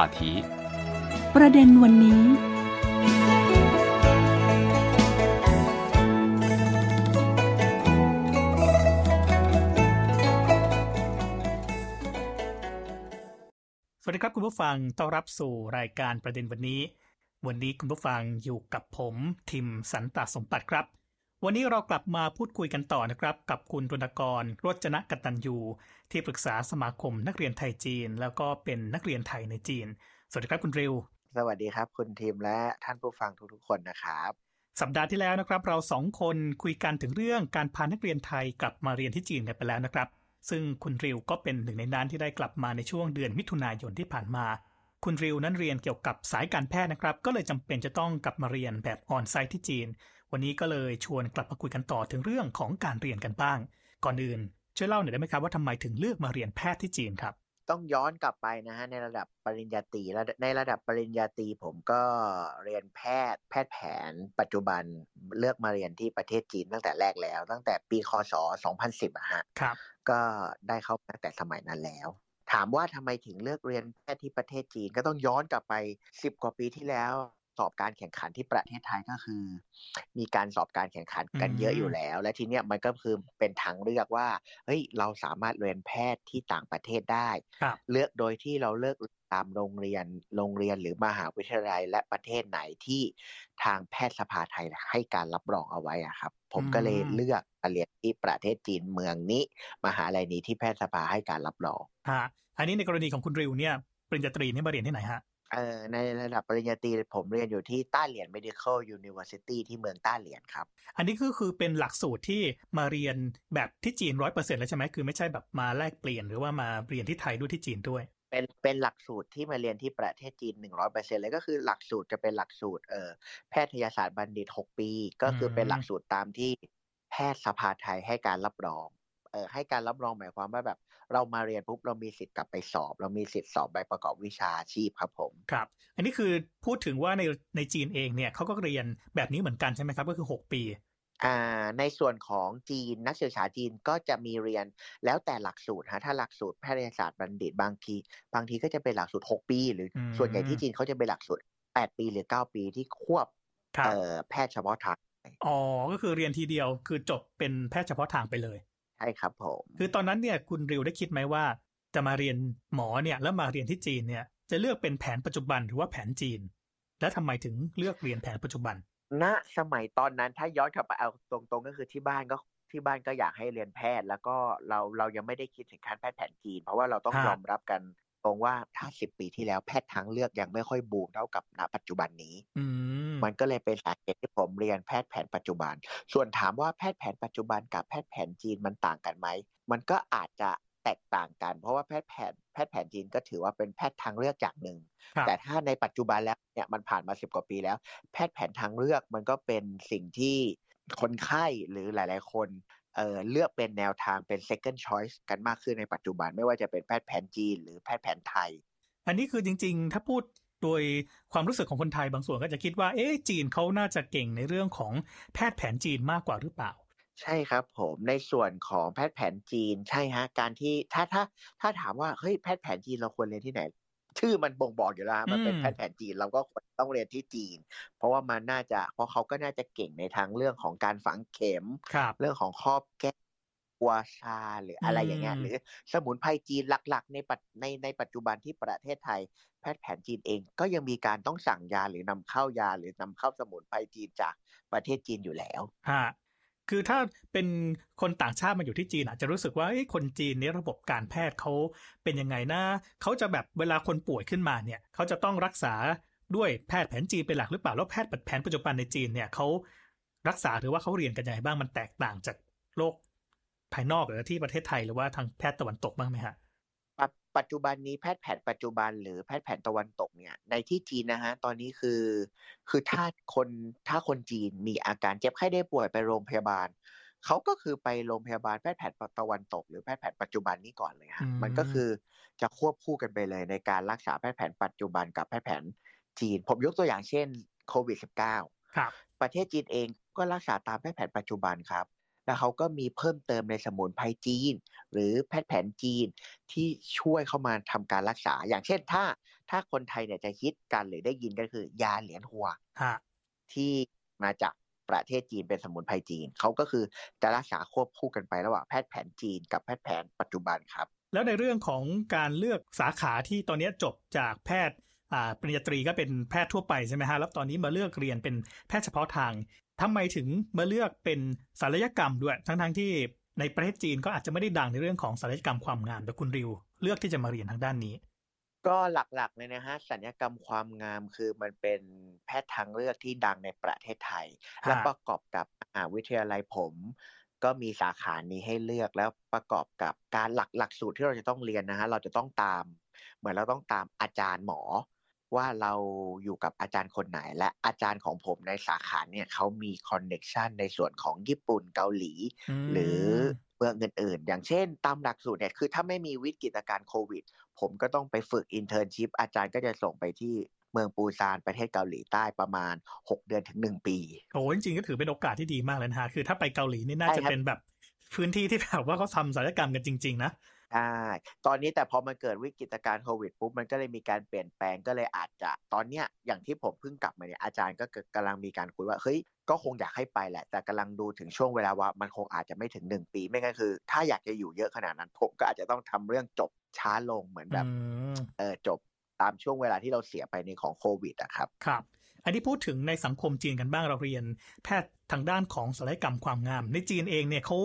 话题。ประเด็นวันนี้ สวัสดีครับคุณผู้ฟัง ต้อนรับสู่รายการประเด็นวันนี้ วันนี้คุณผู้ฟังอยู่กับผมทิมสันตสมปัตครับ วันนี้เรากลับมาพูดคุยกันต่อนะครับ กับคุณรณกรรจนะกตัญญู ที่ปรึกษาสมาคมนักเรียนไทยจีน แล้วก็เป็นนักเรียนไทยในจีน สวัสดีครับคุณริว สวัสดีครับ คุณทีมและท่านผู้ฟังทุกๆคนนะครับสัปดาห์ที่แล้วนะครับ เราสองคนคุยกันถึงเรื่องการพานักเรียนไทยกลับมาเรียนที่จีนกันไปแล้วนะครับ ซึ่งคุณริวก็เป็นหนึ่งในนั้นที่ได้กลับมาในช่วงเดือนมิถุนายนที่ผ่านมา คุณริวนั้นเรียนเกี่ยวกับสายการแพทย์นะครับ ก็เลยจำเป็นจะต้องกลับมาเรียนแบบออนไซต์ที่จีน วันนี้ก็เลยชวนกลับมาคุยกันต่อถึงเรื่องของการเรียนกันบ้าง ก่อนอื่น ช่วยเล่าหน่อยได้ไหมครับว่าทำไมถึงเลือกมาเรียนแพทย์ที่จีนครับ ต้องย้อนกลับไปนะฮะในระดับปริญญาตรีและในระดับปริญญาตรีผมก็เรียนแพทย์แพทย์แผน ปัจจุบันเลือกมาเรียนที่ประเทศจีนตั้งแต่แรกแล้ว ตั้งแต่ปีคศ 2010อะฮะครับ ก็ได้เข้าตั้งแต่สมัยนั้นแล้วถามว่าทำไมถึงเลือกเรียนแพทย์ที่ประเทศจีนก็ต้องย้อนกลับไป 10 กว่าปีที่แล้ว สอบการแข่งขันที่ประเทศไทยก็คือ มีการสอบการแข่งขันกันเยอะอยู่แล้ว และทีเนี้ยมันก็คือเป็นทางเลือกว่าเฮ้ยเราสามารถเรียนแพทย์ที่ต่างประเทศได้ครับเลือกโดยที่เราเลือกตามโรงเรียนโรงเรียนหรือมหาวิทยาลัยและประเทศไหนที่ทางแพทยสภาไทยให้การรับรองเอาไว้อะครับ ผมก็เลยอืมเลือกมาเรียนที่ประเทศจีนเมืองนี้ มหาลัยนี้ที่แพทยสภาให้การรับรองฮะอันนี้ในกรณีของคุณริวเนี่ยปริญญาตรีนี่มาเรียนที่ไหนฮะ เอ่อในระดับปริญญาตรีผมเรียนอยู่ที่ต้าเหรียญ medical university ที่เมืองต้าเหรียญครับ อันนี้ก็คือเป็นหลักสูตรที่มาเรียนแบบที่จีนร้อยเปอร์เซ็นแล้วใช่ไหมคือไม่ใช่แบบมาแลกเปลี่ยนหรือว่ามาเรียนที่ไทยด้วยที่จีนด้วย เป็นเป็นหลักสูตรที่มาเรียนที่ประเทศจีนหนึ่งร้อยเปอร์เซ็นเลยก็คือหลักสูตรจะเป็นหลักสูตรเอ่อแพทยศาสตร์บัณฑิตหกปี ก็คือเป็นหลักสูตรตามที่แพทยสภาไทยให้การรับรอง เอ่อให้การรับรองหมายความว่าแบบ เรามาเรียนปุ๊บเรามีสิทธิ์กลับไปสอบ เรามีสิทธิ์สอบใบประกอบวิชาชีพครับผมครับ อันนี้คือพูดถึงว่าในในจีนเองเนี่ยเขาก็เรียนแบบนี้เหมือนกันใช่ไหมครับก็คือ 6 ปีอ่าในส่วนของจีนนักศึกษาจีนก็จะมีเรียนแล้วแต่หลักสูตรฮะถ้าหลักสูตรแพทยศาสตร์บัณฑิตบางที บางทีก็จะเป็นหลักสูตร 6 ปี หรืออมส่วนใหญ่ที่จีนเขาจะเป็นหลักสูตร 8 ปีหรือ 9 ปีที่ควบครับเอ่อแพทย์เฉพาะทางอ๋อ ก็คือเรียนทีเดียวคือจบเป็นแพทย์เฉพาะทางไปเลย ใช่ครับผมคือตอนนั้นเนี่ยคุณริวได้คิดไหมว่า จะมาเรียนหมอเนี่ยแล้วมาเรียนที่จีนเนี่ย จะเลือกเป็นแผนปัจจุบันหรือว่าแผนจีน และทำไมถึงเลือกเรียนแผนปัจจุบัน ณสมัยตอนนั้นถ้าย้อนกลับไปเอาตรงๆก็คือที่บ้านก็ที่บ้านก็อยากให้เรียนแพทย์ แล้วก็เราเรายังไม่ได้คิดถึงการแพทย์แผนจีน เพราะว่าเราต้องฮะยอมรับกัน ตรงว่าถ้าสิบปีที่แล้วแพทย์ทางเลือกยังไม่ค่อยบูมเท่ากับณปัจจุบันนี้อืมมันก็เลยเป็นสาเหตุที่ผมเรียนแพทย์แผนปัจจุบัน ส่วนถามว่าแพทย์แผนปัจจุบันกับแพทย์แผนจีนมันต่างกันไหม มันก็อาจจะแตกต่างกัน เพราะว่าแพทย์แผนแพทย์แผนจีนก็ถือว่าเป็นแพทย์ทางเลือกอย่างหนึ่งครับแต่ถ้าในปัจจุบันแล้วเนี่ยมันผ่านมาสิบกว่าปีแล้ว แพทย์แผนทางเลือกมันก็เป็นสิ่งที่คนไข้หรือหลาย ๆ คน เเลือกเป็นแนวทางเป็น second choice กันมากขึ้นในปัจจุบันไม่ว่าจะเป็นแพทย์แผนจีนหรือแพทย์แผนไทย อันนี้คือจริง ๆ ถ้าพูดโดยความรู้สึกของคนไทยบางส่วนก็จะคิดว่าเอ๊ะจีนเขาน่าจะเก่งในเรื่องของแพทย์แผนจีนมากกว่าหรือเปล่า ใช่ครับผมในส่วนของแพทย์แผนจีนใช่ฮะการที่ถ้าถ้าถ้าถามว่าเฮ้ยแพทย์แผนจีนเราควรเรียนที่ไหน ชื่อมันบ่งบอกอยู่แล้วฮะมันเป็นอืมแพทย์แผนจีน เราก็ควรต้องเรียนที่จีน เพราะว่ามันน่าจะ เพราะเขาก็น่าจะเก่งในทางเรื่องของการฝังเข็มครับเรื่องของครอบแก้กัวชาหรืออะไรอย่างเงี้ยอืมหรือสมุนไพรจีนหลักๆ ในปัจในในปัจจุบันที่ประเทศไทย แพทย์แผนจีนเองก็ยังมีการต้องสั่งยาหรือนำเข้ายาหรือนำเข้าสมุนไพรจีนจากประเทศจีนอยู่แล้วฮะ คือถ้าเป็นคนต่างชาติมาอยู่ที่จีนอาจจะรู้สึกว่าคนจีนเนี่ยระบบการแพทย์เขาเป็นยังไงนะเขาจะแบบเวลาคนป่วยขึ้นมาเนี่ยเขาจะต้องรักษาด้วยแพทย์แผนจีนเป็นหลักหรือเปล่าแล้วแพทย์แผนปัจจุบันในจีนเนี่ยเขารักษาหรือว่าเขาเรียนกันยังไงบ้างมันแตกต่างจากโลกภายนอกหรือที่ประเทศไทยหรือว่าทางแพทย์ตะวันตกบ้างไหมฮะ ปัจปัจจุบันนี้แพทย์แผนปัจจุบันหรือแพทย์แผนตะวันตกเนี่ยในที่จีนนะฮะตอนนี้คือ คือถ้าคนถ้าคนจีนมีอาการเจ็บไข้ได้ป่วยไปโรงพยาบาลเขาก็คือไปโรงพยาบาลแพทย์แผนตะวันตก หรือแพทย์แผนปัจจุบันนี้ก่อนเลยฮะอืมมันก็คือจะควบคู่กันไปเลยในการรักษาแพทย์แผนปัจจุบันกับแพทย์แผนจีน ผมยกตัวอย่างเช่นโควิด -19 ครับประเทศจีนเองก็รักษาตามแพทย์แผนปัจจุบันครับห แล้วเขาก็มีเพิ่มเติมในสมุนไพรจีน หรือแพทย์แผนจีนที่ช่วยเข้ามาทำการรักษา อย่างเช่นถ้าถ้าคนไทยเนี่ยจะคิดกันหรือได้ยินก็คือยาเหรียญหัวฮะที่มาจากประเทศจีนเป็นสมุนไพรจีนเขาก็คือจะรักษาควบคู่กันไประหว่างแพทย์แผนจีนกับแพทย์แผนปัจจุบันครับ แล้วในเรื่องของการเลือกสาขาที่ตอนนี้จบจากแพทย์อ่า ปริญญาตรีก็เป็นแพทย์ทั่วไปใช่ไหมฮะแล้วตอนนี้มาเลือกเรียนเป็นแพทย์เฉพาะทางทำไมถึงมาเลือกเป็นศัลยกรรมด้วย ทั้งๆที่ในประเทศจีนก็อาจจะไม่ได้ดังในเรื่องของศัลยกรรมความงามแต่คุณริว เลือกที่จะมาเรียนทางด้านนี้ ก็หลักๆเลยนะฮะสัญญกรรมความงามคือมันเป็นแพทย์ทางเลือกที่ดังในประเทศไทยฮะและประกอบกับมหาวิทยาลัยผม ก็มีสาขานี้ให้เลือกแล้วประกอบกับการหลักหลักสูตรที่เราจะต้องเรียนนะฮะเราจะต้องตาม เหมือนเราต้องตามอาจารย์หมอ ว่าเราอยู่กับอาจารย์คนไหน และอาจารย์ของผมในสาขาเนี่ยเขามี connection ในส่วนของญี่ปุ่นเกาหลีมหรือเมืองอื่นๆ อย่างเช่น ตามหลักสูตรเนี่ยคือถ้าไม่มีวิกฤตการณ์โควิด ผมก็ต้องไปฝึก internship อาจารย์ก็จะส่งไปที่เมืองปูซานประเทศเกาหลีใต้ประมาณ 6 เดือนถึง 1 ปีโอ้จริงๆก็ถือเป็นโอกาสที่ดีมากเลยนะฮะคือถ้าไปเกาหลีนี่น่าใช่จะครับเป็นแบบพื้นที่ที่แบบว่าเขาทำศัลยกรรมกันจริง ๆ นะ ใช่ ตอนนี้แต่พอมันเกิดวิกฤตการณ์โควิดปุ๊บมันก็เลยมีการเปลี่ยนแปลงก็เลยอาจจะตอนเนี้ยอย่างที่ผมเพิ่งกลับมาเนี่ยอาจารย์ก็กำลังมีการคุยว่าเฮ้ยก็คงอยากให้ไปแหละ แต่กำลังดูถึงช่วงเวลาว่ามันคงอาจจะไม่ถึงหนึ่งปีไม่งั้นคือ ถ้าอยากจะอยู่เยอะขนาดนั้นผมก็อาจจะต้องทำเรื่องจบช้าลงเหมือนแบบอืมเออจบตามช่วงเวลาที่เราเสียไปในของโควิดอะครับครับ อันนี้พูดถึงในสังคมจีนกันบ้างเราเรียน แพทย์ทางด้านของศัลยกรรมความงาม ในจีนเองเนี่ยเขา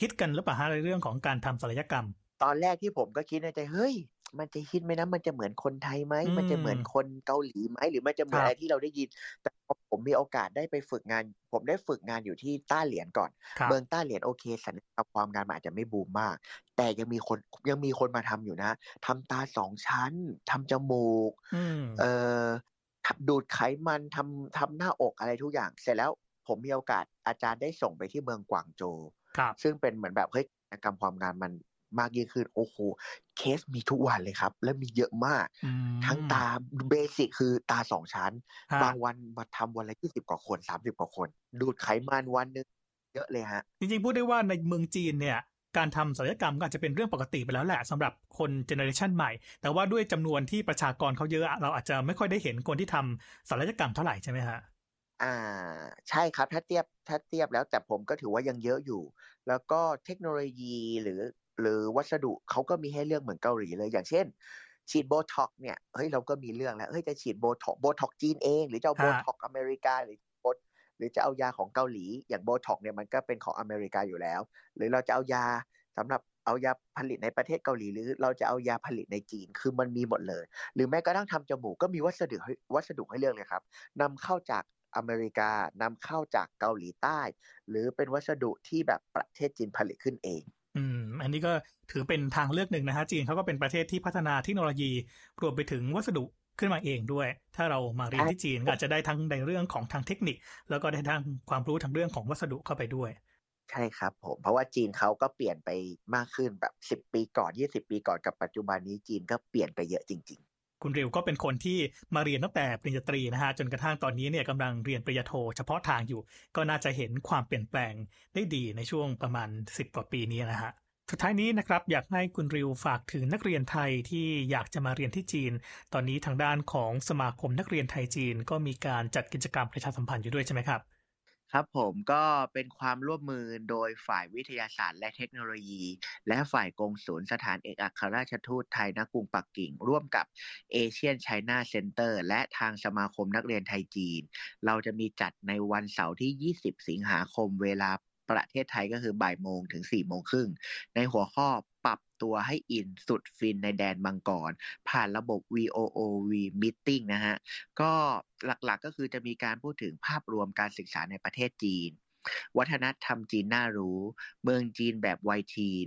ฮิตกันหรือเปล่าฮะในเรื่องของการทำศัลยกรรม ตอนแรกที่ผมก็คิดในใจเฮ้ย มันจะฮิตไหมนะ มันจะเหมือนคนไทยไหมอืมมันจะเหมือนคนเกาหลีไหมหรือมันจะเหมือนครับอะไรที่เราได้ยิน แต่พอผมมีโอกาสได้ไปฝึกงาน ผมได้ฝึกงานอยู่ที่ต้าเหรียญก่อนครับเมืองต้าเหรียญโอเคสัญญกรรมความงานมันอาจจะไม่บูมมาก แต่ยังมีคนยังมีคนมาทำอยู่นะทำตาสองชั้นทำจมูกอืมเอ่อทำดูดไขมันทำทำหน้าอกอะไรทุกอย่าง เสร็จแล้วผมมีโอกาสอาจารย์ได้ส่งไปที่เมืองกวางโจวครับซึ่งเป็นเหมือนแบบเฮ้ยกิจกรรมความงานมัน มากยิ่งขึ้น โอ้โห เคสมีทุกวันเลยครับ และมีเยอะมากอืมทั้งตา basic คือตาสองชั้นฮะบางวันมาทำวันละยี่สิบกว่าคนสามสิบกว่าคน ดูดไขมันวันหนึงเยอะเลยฮะ จริงๆ พูดได้ว่าในเมืองจีนเนี่ย การทำศัลยกรรมก็อาจจะเป็นเรื่องปกติไปแล้วแหละสำหรับคนเจเนอเรชันใหม่ แต่ว่าด้วยจำนวนที่ประชากรเขาเยอะ เราอาจจะไม่ค่อยได้เห็นคนที่ทำศัลยกรรมเท่าไหร่ใช่ไหมฮะ อ่าใช่ครับถ้าเทียบถ้าเทียบแล้วแต่ผมก็ถือว่ายังเยอะอยู่ แล้วก็เทคโนโลยีหรือหรือวัสดุเขาก็มีให้เลือกเหมือนเกาหลีเลยอย่างเช่น ฉีดโบท็อกเนี่ยเฮ้ยเราก็มีเรื่องแล้วเฮ้ยจะฉีดโบท็อกโบท็อกจีนเอง หรือจะเอาฮะโบท็อกอเมริกาหรือโบหรือจะเอายาของเกาหลี อย่างโบท็อกเนี่ยมันก็เป็นของอเมริกาอยู่แล้ว หรือเราจะเอายาสำหรับเอายาผลิตในประเทศเกาหลี หรือเราจะเอายาผลิตในจีนคือมันมีหมดเลย หรือแม้กระทั่งทำจมูกก็มีวัสดุให้วัสดุให้เลือกเลยครับนำเข้าจาก อเมริกานำเข้าจากเกาหลีใต้ หรือเป็นวัสดุที่แบบประเทศจีนผลิตขึ้นเอง อืม อันนี้ก็ถือเป็นทางเลือกหนึ่งนะฮะจีนเขาก็เป็นประเทศที่พัฒนาเทคโนโลยี รวมไปถึงวัสดุขึ้นมาเองด้วย ถ้าเรามาเรียนที่จีนก็อาจจะได้ทั้งในเรื่องของทางเทคนิค แล้วก็ได้ทั้งความรู้ทางเรื่องของวัสดุเข้าไปด้วย ใช่ครับผม เพราะว่าจีนเขาก็เปลี่ยนไปมากขึ้นแบบ 10 ปีก่อน 20 ปีก่อนกับปัจจุบันนี้จีนก็เปลี่ยนไปเยอะจริง คุณริวก็เป็นคนที่มาเรียนตั้งแต่ปริญญาตรีนะฮะจนกระทั่งตอนนี้เนี่ยกำลังเรียนปริญญาโทเฉพาะทางอยู่ ก็น่าจะเห็นความเปลี่ยนแปลงได้ดีในช่วงประมาณ 10 กว่าปีนี้นะฮะสุดท้ายนี้นะครับอยากให้คุณริวฝากถึงนักเรียนไทยที่อยากจะมาเรียนที่จีน ตอนนี้ทางด้านของสมาคมนักเรียนไทยจีน ก็มีการจัดกิจกรรมประชาสัมพันธ์อยู่ด้วยใช่ไหมครับ ครับผมก็เป็นความร่วมมือโดยฝ่ายวิทยาศาสตร์และเทคโนโลยี และฝ่ายกงศูนย์สถานเอกอัครราชทูตไทยณกรุงปักกิ่ง ร่วมกับ ASEAN China Center และทางสมาคมนักเรียนไทยจีน เราจะมีจัดในวันเสาร์ที่ 20 สิงหาคมเวลา ประเทศไทยก็คือบ่ายโมงถึง4โมงครึ่งในหัวข้อปรับตัวให้อินสุดฟินในแดนมังกร ผ่านระบบ VOOV Meeting นะฮะ ก็หลักๆก็คือจะมีการพูดถึงภาพรวมการศึกษาในประเทศจีน วัฒนธรรมจีนน่ารู้ เมืองจีนแบบวัยทีน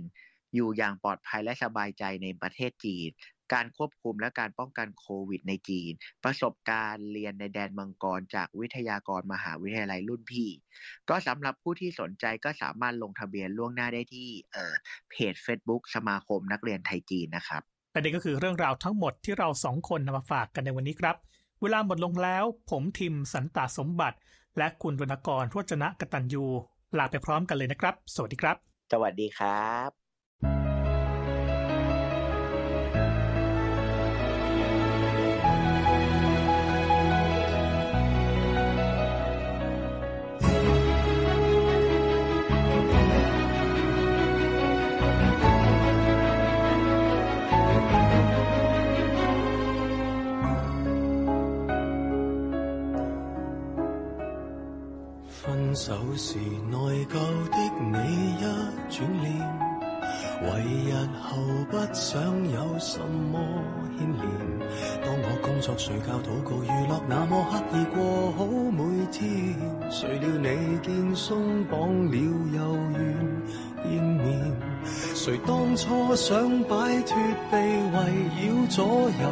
อยู่อย่างปลอดภัยและสบายใจในประเทศจีน การควบคุมและการป้องกันโควิดในจีน ประสบการณ์เรียนในแดนมังกรจากวิทยากรมหาวิทยาลัยรุ่นพี่ ก็สำหรับผู้ที่สนใจก็สามารถลงทะเบียนล่วงหน้าได้ที่เอ่อเพจ Facebook สมาคมนักเรียนไทยจีนนะครับและนี่ก็คือเรื่องราวทั้งหมดที่เราสองคนนำมาฝากกันในวันนี้ครับ เวลาหมดลงแล้ว ผมทิมสันตาสมบัติ และคุณรณกรโรจนะกตัญญูลาไปพร้อมกันเลยนะครับ สวัสดีครับ สวัสดีครับ 時內疚的你一轉臉，為日後不想有什麼牽連。當我工作、睡覺、禱告、娛樂，那麼刻意過好每天，誰料你見鬆綁了又愿见面。誰當初想擺脫被圍繞左右，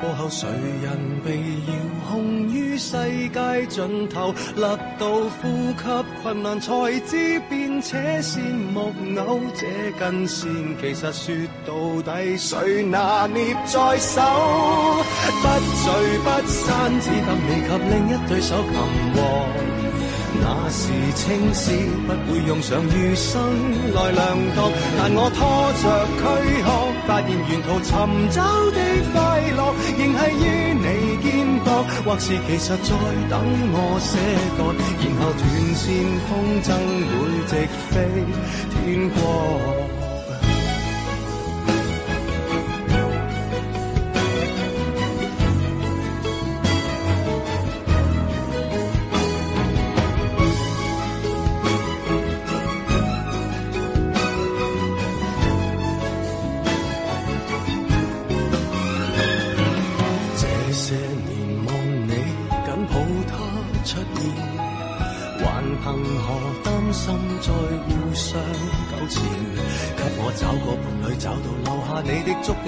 过后，谁人被遥控于世界尽头，勒到呼吸困难才知变且羨木偶这根线，其实说到底谁拿捏在手，不聚不散，只得你及另一对手擒获。那时青史不会用上余生来量度，但我拖着躯壳，发现沿途寻找的快乐，仍係於你肩膊，或是其实在等我寫歌，然后断线风筝会直飞天國。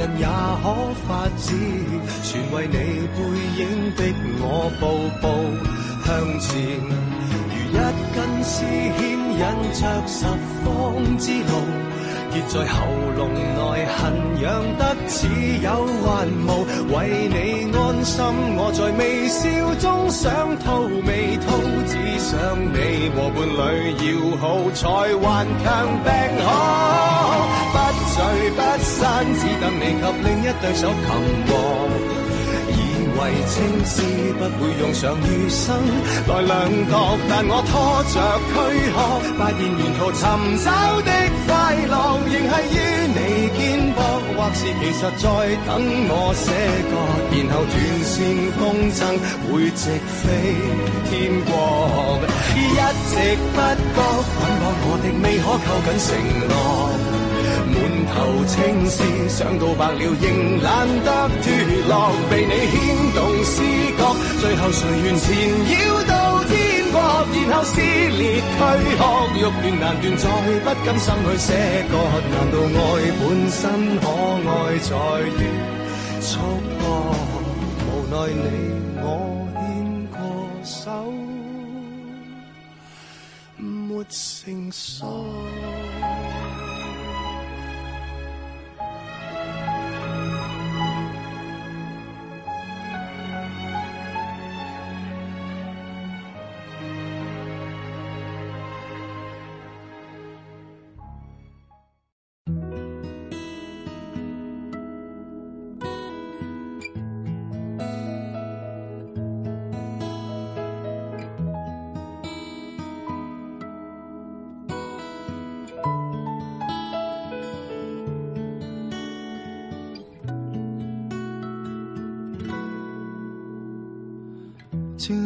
人也可发指，全为你背影逼我步步向前。如一根丝牵引着十方之路，结在喉咙内，恨痒得似有还无。为你安心，我在微笑中想吐未吐，只想你和伴侣要好，才顽强病好。聚不散，只等你及另一對手擒獲。為青絲不會用上餘生來量度，但我拖着軀殼，發現沿途尋找的快樂，仍係於你肩膊，或是其實在等我寫歌，然後斷線風箏會直飛天國，一直不覺捆綁我的未可扣緊承諾。滿頭青丝，想到白了仍懶得脫落，被你牽動思覺，最後誰願纏繞到天国，然後撕裂躯壳，欲斷難斷，再不甘心去舍割，難道愛本身可愛在于束縛？無奈你我牽過手，沒成熟。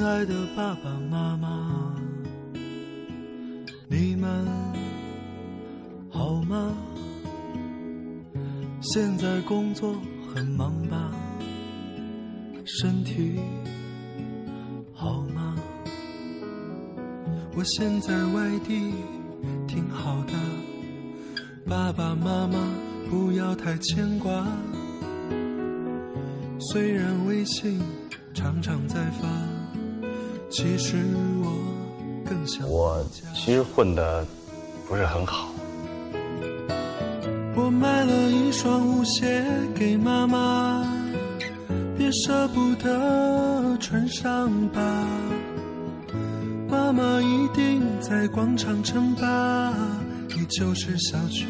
亲爱的爸爸媽媽，你們好嗎？現在工作很忙吧？身體好嗎？我現在外地挺好的，爸爸媽媽不要太牽掛。雖然微信常常在發。其实我更想我其实混得不是很好。我买了一双舞鞋给妈妈，别舍不得穿上吧。妈妈一定在广场称霸，你就是小区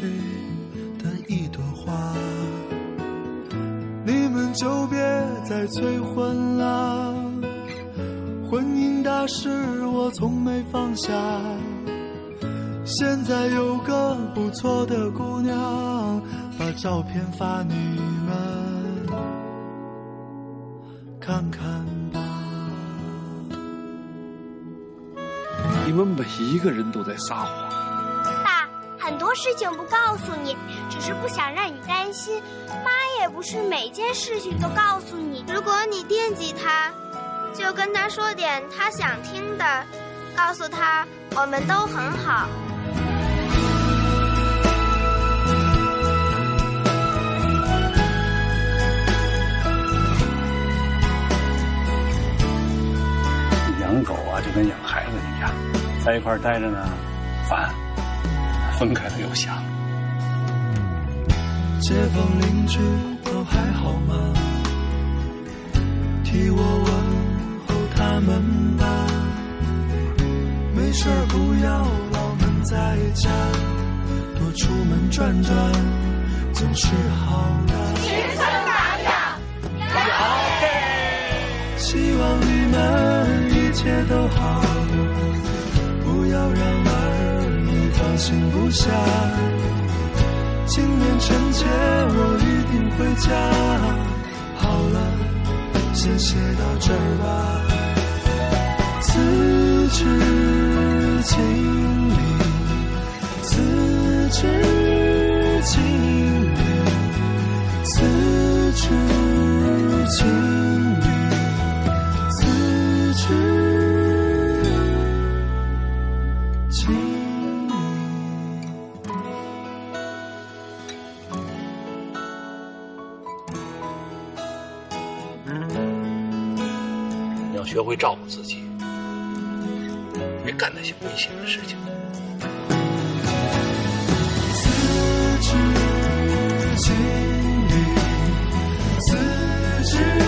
的一朵花。你们就别再催婚了，婚姻大事我从没放下。现在有个不错的姑娘，把照片发你们看看吧。你们每一个人都在撒谎。爸，很多事情不告诉你，只是不想让你担心。妈也不是每件事情都告诉你。如果你惦记他，就跟他说点他想听的，告诉他我们都很好。养狗啊，就跟养孩子一样，在一块儿待着呢，烦；分开了又想。街坊邻居都还好吗？替我问候他们吧。没事儿不要老闷在家，多出门转转总是好的。希望你们一切都好，不要让儿女放心不下。今年春节我一定回家。好了，先写到这儿吧。此去经历此去经历此去经历此去经历要学会照顾自己。别干那些危险的事情。辞职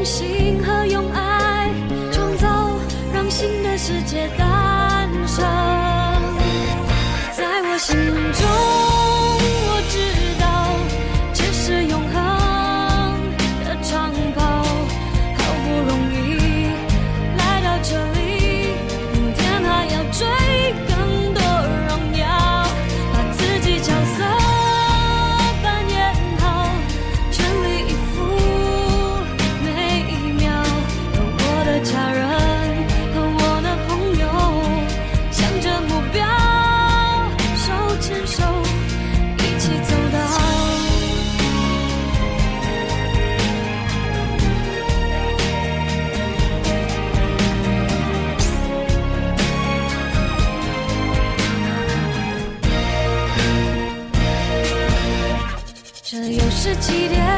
用心和用爱创造，让新的世界是几点？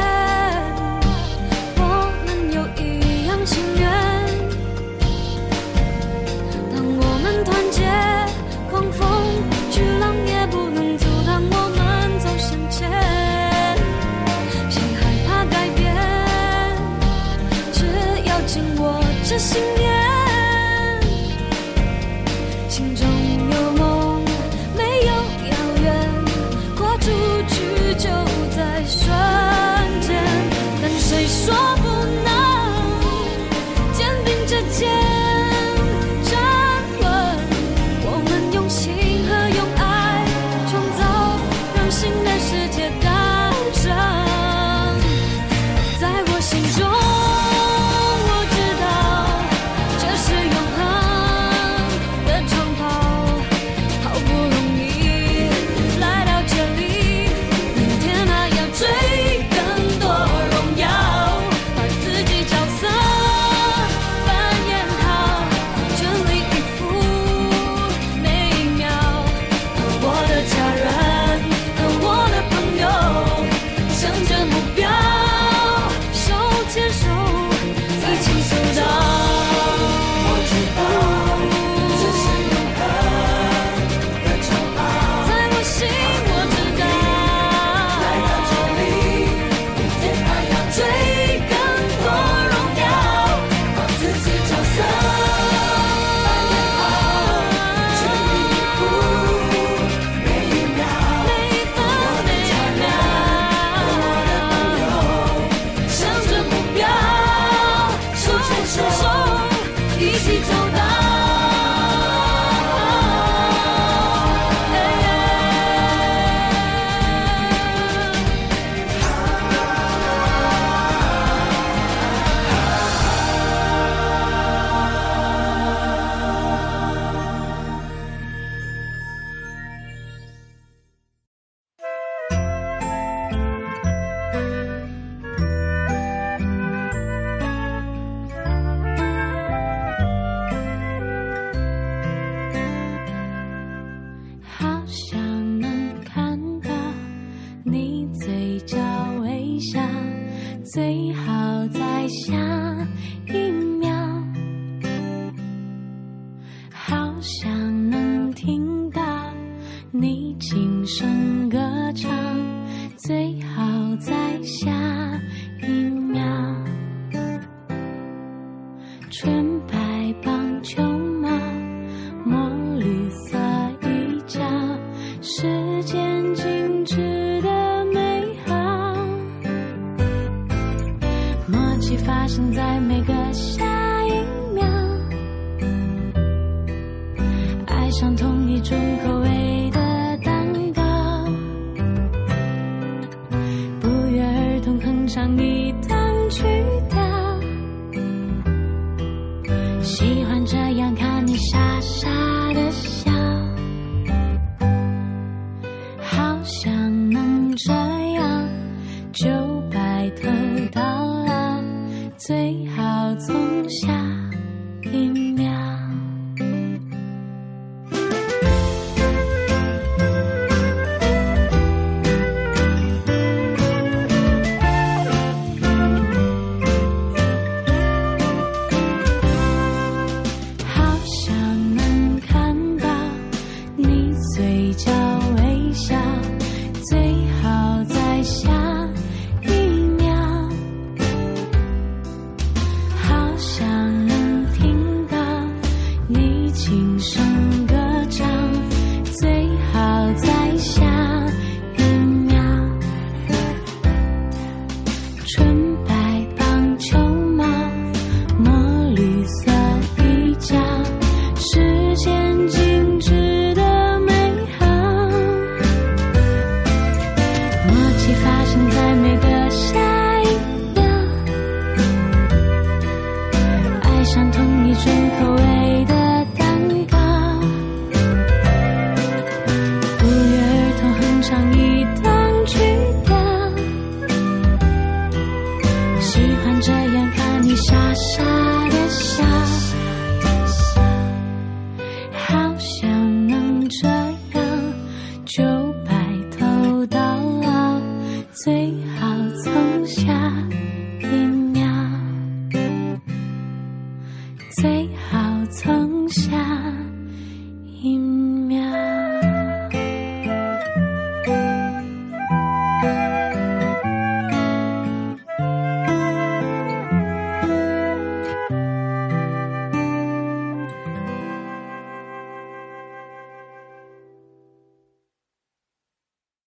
在每个